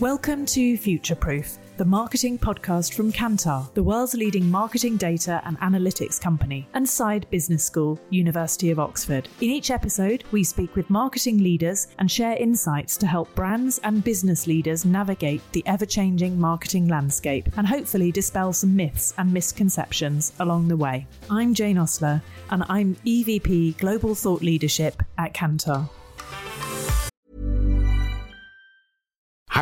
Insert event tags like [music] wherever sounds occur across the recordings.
Welcome to Future Proof, the marketing podcast from Kantar, the world's leading marketing data and analytics company, and Saïd Business School, University of Oxford. In each episode, we speak with marketing leaders and share insights to help brands and business leaders navigate the ever changing marketing landscape and hopefully dispel some myths and misconceptions along the way. I'm Jane Ostler, and I'm EVP Global Thought Leadership at Kantar.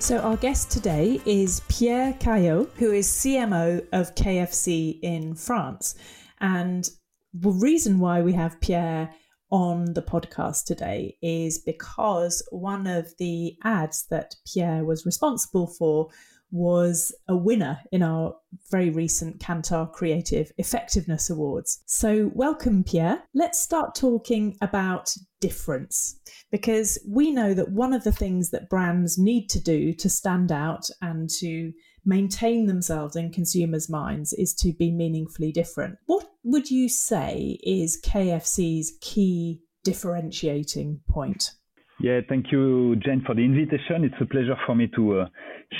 So, our guest today is Pierre Cailleau, who is CMO of KFC in France. And the reason why we have Pierre on the podcast today is because one of the ads that Pierre was responsible for was a winner in our very recent Kantar Creative Effectiveness Awards. So, welcome, Pierre. Let's start talking about difference because we know that one of the things that brands need to do to stand out and to maintain themselves in consumers' minds is to be meaningfully different. What would you say is KFC's key differentiating point? Yeah, thank you, Jane, for the invitation. It's a pleasure for me to uh,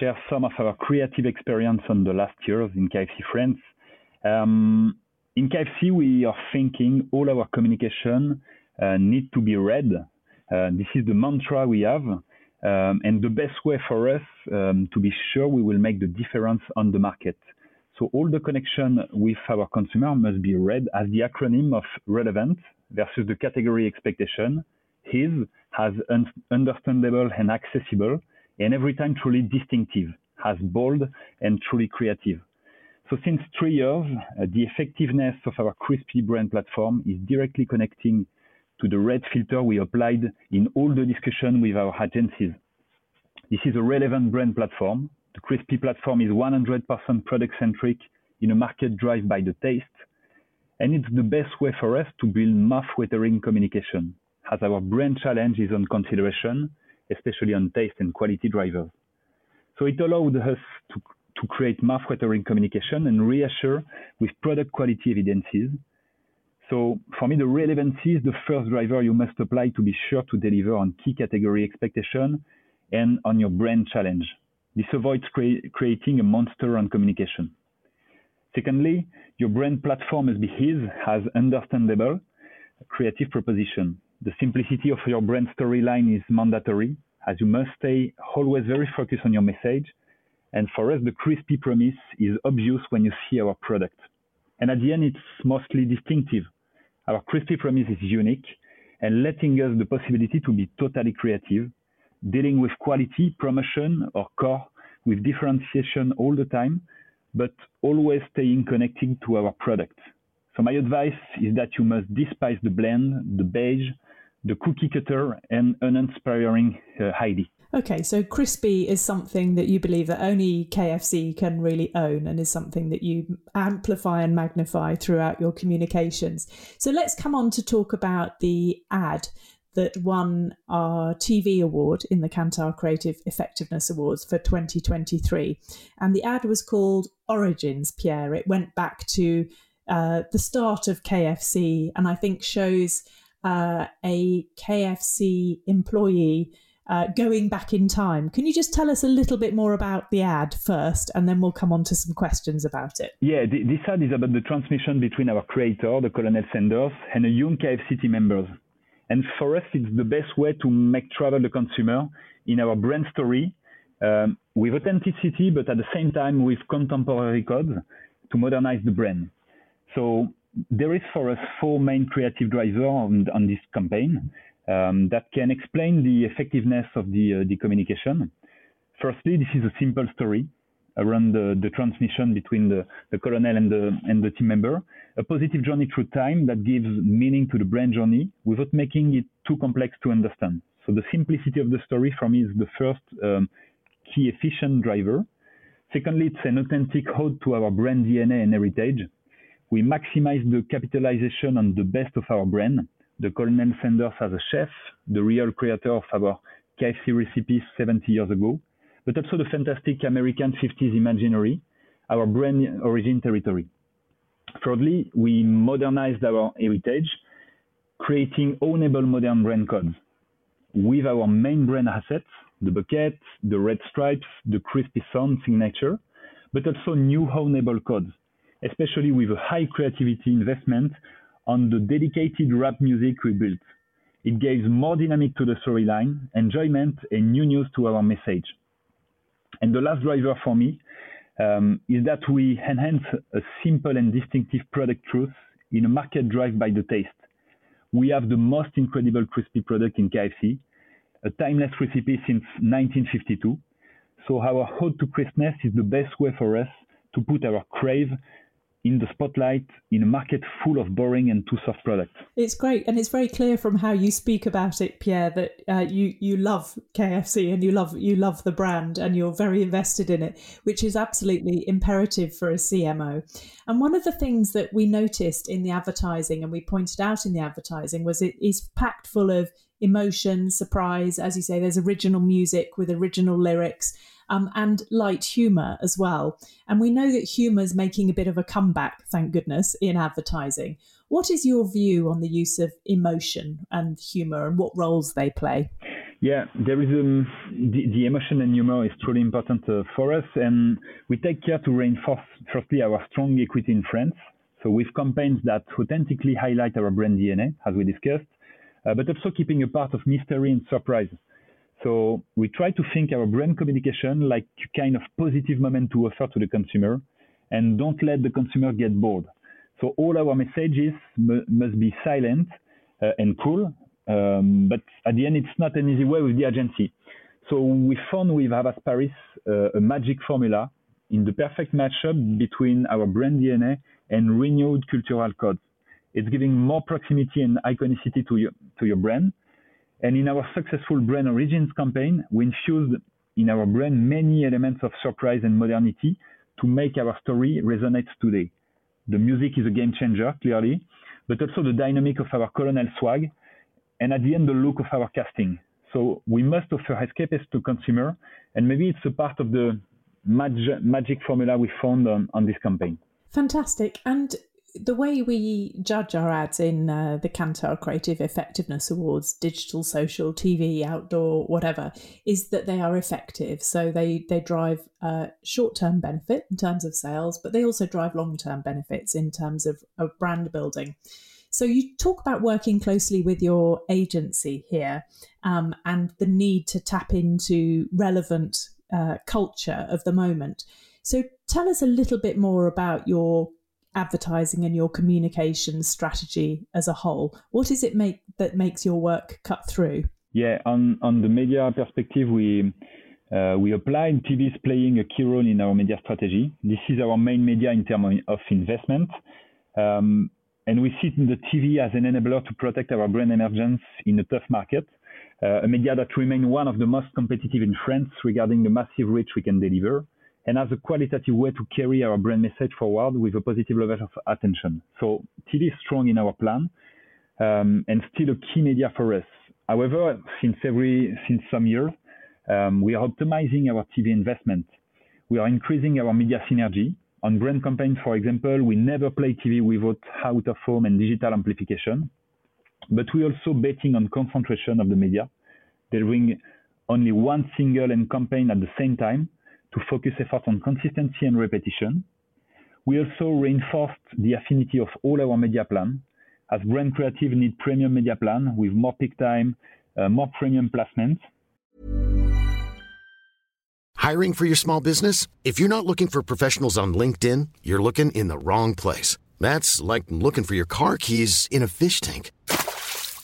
share some of our creative experience on the last years in KFC France. Um, in KFC, we are thinking all our communication uh, need to be read. Uh, this is the mantra we have. Um, and the best way for us um, to be sure we will make the difference on the market. So all the connection with our consumer must be read as the acronym of relevant versus the category expectation, his has un- understandable and accessible, and every time truly distinctive, has bold and truly creative. So since three years, uh, the effectiveness of our Crispy brand platform is directly connecting to the red filter we applied in all the discussion with our agencies. This is a relevant brand platform. The Crispy platform is 100% product centric in a market drive by the taste. And it's the best way for us to build mouth-watering communication as our brand challenge is on consideration, especially on taste and quality drivers. So it allowed us to, to create mouth-watering communication and reassure with product quality evidences. So for me, the relevancy is the first driver you must apply to be sure to deliver on key category expectation and on your brand challenge. This avoids cre- creating a monster on communication. Secondly, your brand platform must be his, has understandable creative proposition. The simplicity of your brand storyline is mandatory, as you must stay always very focused on your message. And for us, the crispy promise is obvious when you see our product. And at the end, it's mostly distinctive. Our crispy promise is unique and letting us the possibility to be totally creative, dealing with quality, promotion, or core with differentiation all the time, but always staying connected to our product. So my advice is that you must despise the blend, the beige, the cookie cutter, and uninspiring uh, Heidi. Okay, so crispy is something that you believe that only KFC can really own and is something that you amplify and magnify throughout your communications. So let's come on to talk about the ad that won our TV award in the Kantar Creative Effectiveness Awards for 2023. And the ad was called Origins, Pierre. It went back to uh, the start of KFC and I think shows uh, a KFC employee uh, going back in time. Can you just tell us a little bit more about the ad first, and then we'll come on to some questions about it? Yeah, this ad is about the transmission between our creator, the Colonel Sanders, and a young KFC team members. And for us, it's the best way to make travel the consumer in our brand story um, with authenticity, but at the same time with contemporary codes to modernize the brand. So there is for us four main creative drivers on, on this campaign um, that can explain the effectiveness of the, uh, the communication. Firstly, this is a simple story around the, the transmission between the, the colonel and the, and the team member, a positive journey through time that gives meaning to the brand journey without making it too complex to understand. So the simplicity of the story for me is the first um, key efficient driver. Secondly, it's an authentic ode to our brand DNA and heritage. We maximize the capitalization on the best of our brand. The Colonel Sanders as a chef, the real creator of our KFC recipes 70 years ago, but also the fantastic American 50s imaginary, our brand origin territory. Thirdly, we modernized our heritage, creating ownable modern brand codes with our main brand assets, the bucket, the red stripes, the crispy sound signature, but also new ownable codes, especially with a high creativity investment on the dedicated rap music we built. It gives more dynamic to the storyline, enjoyment, and new news to our message. And the last driver for me um, is that we enhance a simple and distinctive product truth in a market drive by the taste. We have the most incredible crispy product in KFC, a timeless recipe since 1952. So our ode to crispness is the best way for us to put our crave in the spotlight in a market full of boring and too soft products. It's great, and it's very clear from how you speak about it, Pierre, that uh, you you love KFC and you love you love the brand and you're very invested in it, which is absolutely imperative for a CMO. And one of the things that we noticed in the advertising and we pointed out in the advertising was it is packed full of emotion, surprise, as you say. There's original music with original lyrics um, and light humour as well. And we know that humour is making a bit of a comeback, thank goodness, in advertising. What is your view on the use of emotion and humour and what roles they play? Yeah, there is um, the, the emotion and humor is truly important uh, for us, and we take care to reinforce firstly our strong equity in France. So with campaigns that authentically highlight our brand DNA, as we discussed, uh, but also keeping a part of mystery and surprise. So we try to think our brand communication like kind of positive moment to offer to the consumer and don't let the consumer get bored. So all our messages m- must be silent uh, and cool, um, but at the end, it's not an easy way with the agency. So we found with Havas Paris uh, a magic formula in the perfect matchup between our brand DNA and renewed cultural codes. It's giving more proximity and iconicity to your, to your brand, and in our [laughs] successful brand origins campaign, we infused in our brand many elements of surprise and modernity to make our story resonate today. The music is a game changer, clearly, but also the dynamic of our colonel swag, and at the end, the look of our casting. So we must offer escapists to consumer, and maybe it's a part of the mag- magic formula we found on, on this campaign. Fantastic. And the way we judge our ads in uh, the Kantar Creative Effectiveness Awards, digital, social, TV, outdoor, whatever, is that they are effective. So they they drive uh, short term benefit in terms of sales, but they also drive long term benefits in terms of, of brand building. So you talk about working closely with your agency here um, and the need to tap into relevant uh, culture of the moment. So tell us a little bit more about your advertising and your communication strategy as a whole? What is it make that makes your work cut through? Yeah, on on the media perspective, we uh, we applied TV is playing a key role in our media strategy. This is our main media in terms of investment. Um, and we see the TV as an enabler to protect our brand emergence in a tough market, uh, a media that remains one of the most competitive in France regarding the massive reach we can deliver and as a qualitative way to carry our brand message forward with a positive level of attention. So TV is strong in our plan um, and still a key media for us. However, since every since some years, um, we are optimizing our TV investment. We are increasing our media synergy. On brand campaigns, for example, we never play TV without out of home and digital amplification. But we also betting on concentration of the media, delivering only one single and campaign at the same time to focus efforts on consistency and repetition. We also reinforced the affinity of all our media plan, as brand creative need premium media plan with more peak time, uh, more premium placements. Hiring for your small business? If you're not looking for professionals on LinkedIn, you're looking in the wrong place. That's like looking for your car keys in a fish tank.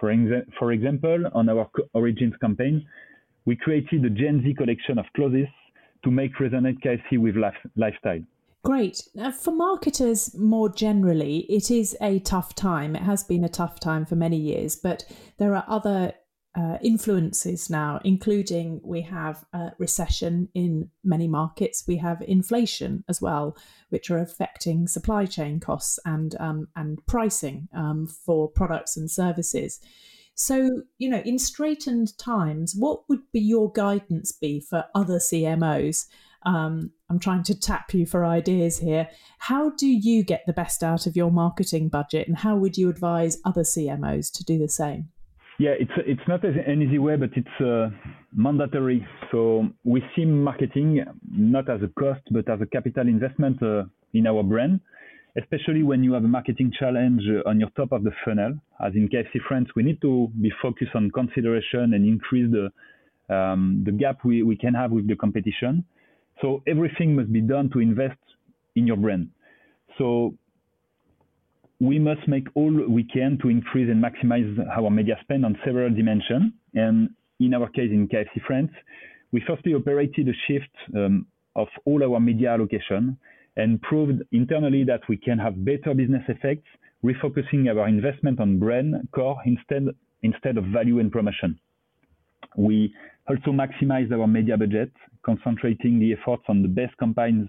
For, exa- for example, on our Origins campaign, we created a Gen Z collection of clothes to make resonate KFC with life- lifestyle. Great. Now, for marketers more generally, it is a tough time. It has been a tough time for many years, but there are other uh, influences now, including we have a recession in many markets. We have inflation as well, which are affecting supply chain costs and um, and pricing um, for products and services. So, you know, in straightened times, what would be your guidance be for other CMOs? Um, I'm trying to tap you for ideas here. How do you get the best out of your marketing budget, and how would you advise other CMOs to do the same? Yeah, it's it's not an easy way, but it's uh, mandatory. So we see marketing not as a cost, but as a capital investment uh, in our brand, especially when you have a marketing challenge uh, on your top of the funnel. As in KFC France, we need to be focused on consideration and increase the um, the gap we, we can have with the competition. So everything must be done to invest in your brand. So we must make all we can to increase and maximize our media spend on several dimensions. And in our case, in KFC France, we firstly operated a shift um, of all our media allocation and proved internally that we can have better business effects, refocusing our investment on brand core instead instead of value and promotion. We also maximized our media budget, concentrating the efforts on the best campaigns,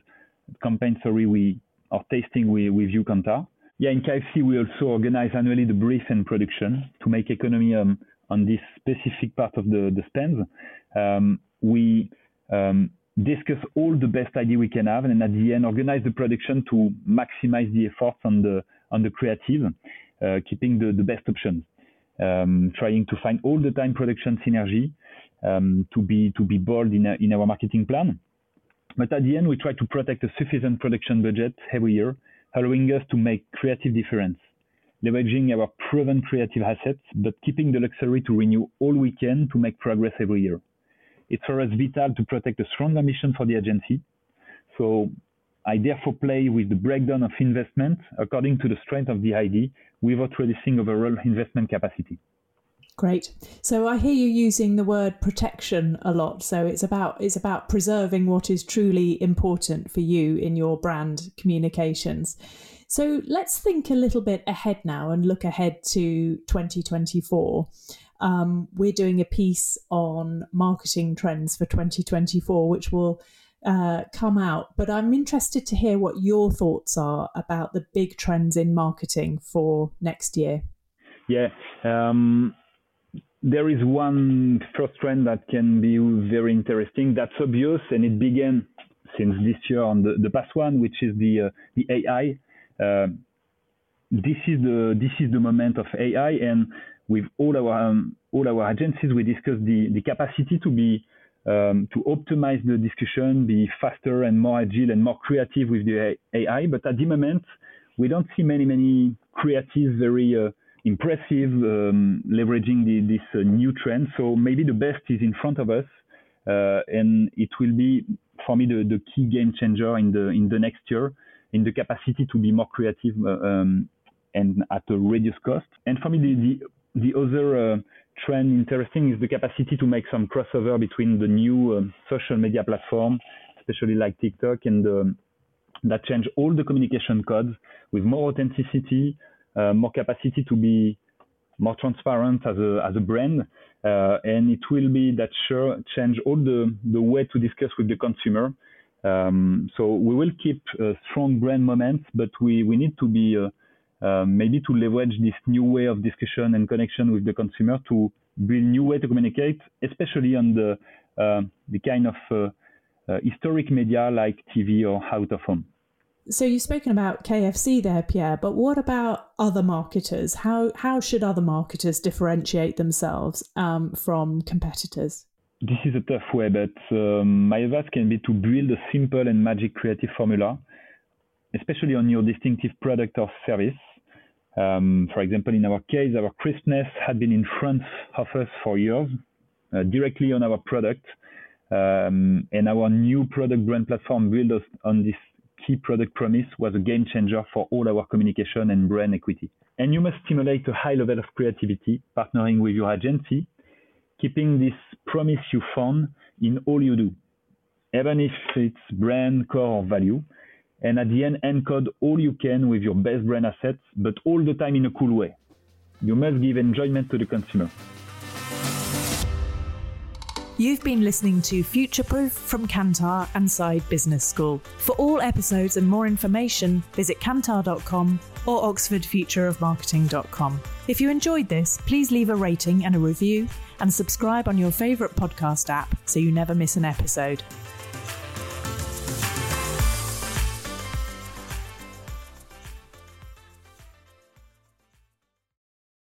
campaign sorry, we are tasting with, with Kantar. Yeah, in KFC, we also organize annually the brief and production to make economy um, on this specific part of the, the spends. Um, we um, discuss all the best idea we can have, and at the end, organize the production to maximize the efforts on the on the creative, uh, keeping the, the best options. Um, trying to find all the time production synergy um, to be to be bold in a, in our marketing plan. But at the end, we try to protect a sufficient production budget every year allowing us to make creative difference, leveraging our proven creative assets, but keeping the luxury to renew all we can to make progress every year. It's for us vital to protect a strong ambition for the agency. So I therefore play with the breakdown of investment according to the strength of the ID without reducing overall investment capacity. Great. So I hear you using the word protection a lot. So it's about it's about preserving what is truly important for you in your brand communications. So let's think a little bit ahead now and look ahead to 2024. Um, we're doing a piece on marketing trends for 2024, which will uh, come out. But I'm interested to hear what your thoughts are about the big trends in marketing for next year. Yeah. Um there is one first trend that can be very interesting. That's obvious, and it began since this year on the, the past one, which is the uh, the AI. Uh, this is the this is the moment of AI, and with all our um, all our agencies, we discuss the the capacity to be um, to optimize the discussion, be faster and more agile and more creative with the AI. But at the moment, we don't see many many creative, very uh, impressive, um, leveraging the, this uh, new trend. So maybe the best is in front of us, uh, and it will be for me the, the key game changer in the in the next year in the capacity to be more creative uh, um, and at a reduced cost. And for me, the the, the other uh, trend interesting is the capacity to make some crossover between the new um, social media platform, especially like TikTok, and um, that change all the communication codes with more authenticity, more capacity to be more transparent as a as a brand, uh, and it will be that sure change all the the way to discuss with the consumer. Um, so we will keep strong brand moments, but we we need to be uh, uh, maybe to leverage this new way of discussion and connection with the consumer to build new way to communicate, especially on the uh, the kind of uh, uh, historic media like TV or out of home. So you've spoken about KFC there, Pierre, but what about other marketers? How how should other marketers differentiate themselves um, from competitors? This is a tough way, but um, my advice can be to build a simple and magic creative formula, especially on your distinctive product or service. Um, for example, in our case, our crispness had been in front of us for years, uh, directly on our product, um, and our new product brand platform built on this key product promise was a game changer for all our communication and brand equity. And you must stimulate a high level of creativity, partnering with your agency, keeping this promise you found in all you do, even if it's brand, core, or value. And at the end, encode all you can with your best brand assets, but all the time in a cool way. You must give enjoyment to the consumer. You've been listening to Future Proof from Kantar and Saïd Business School. For all episodes and more information, visit kantar.com or oxfordfutureofmarketing.com. If you enjoyed this, please leave a rating and a review and subscribe on your favourite podcast app so you never miss an episode.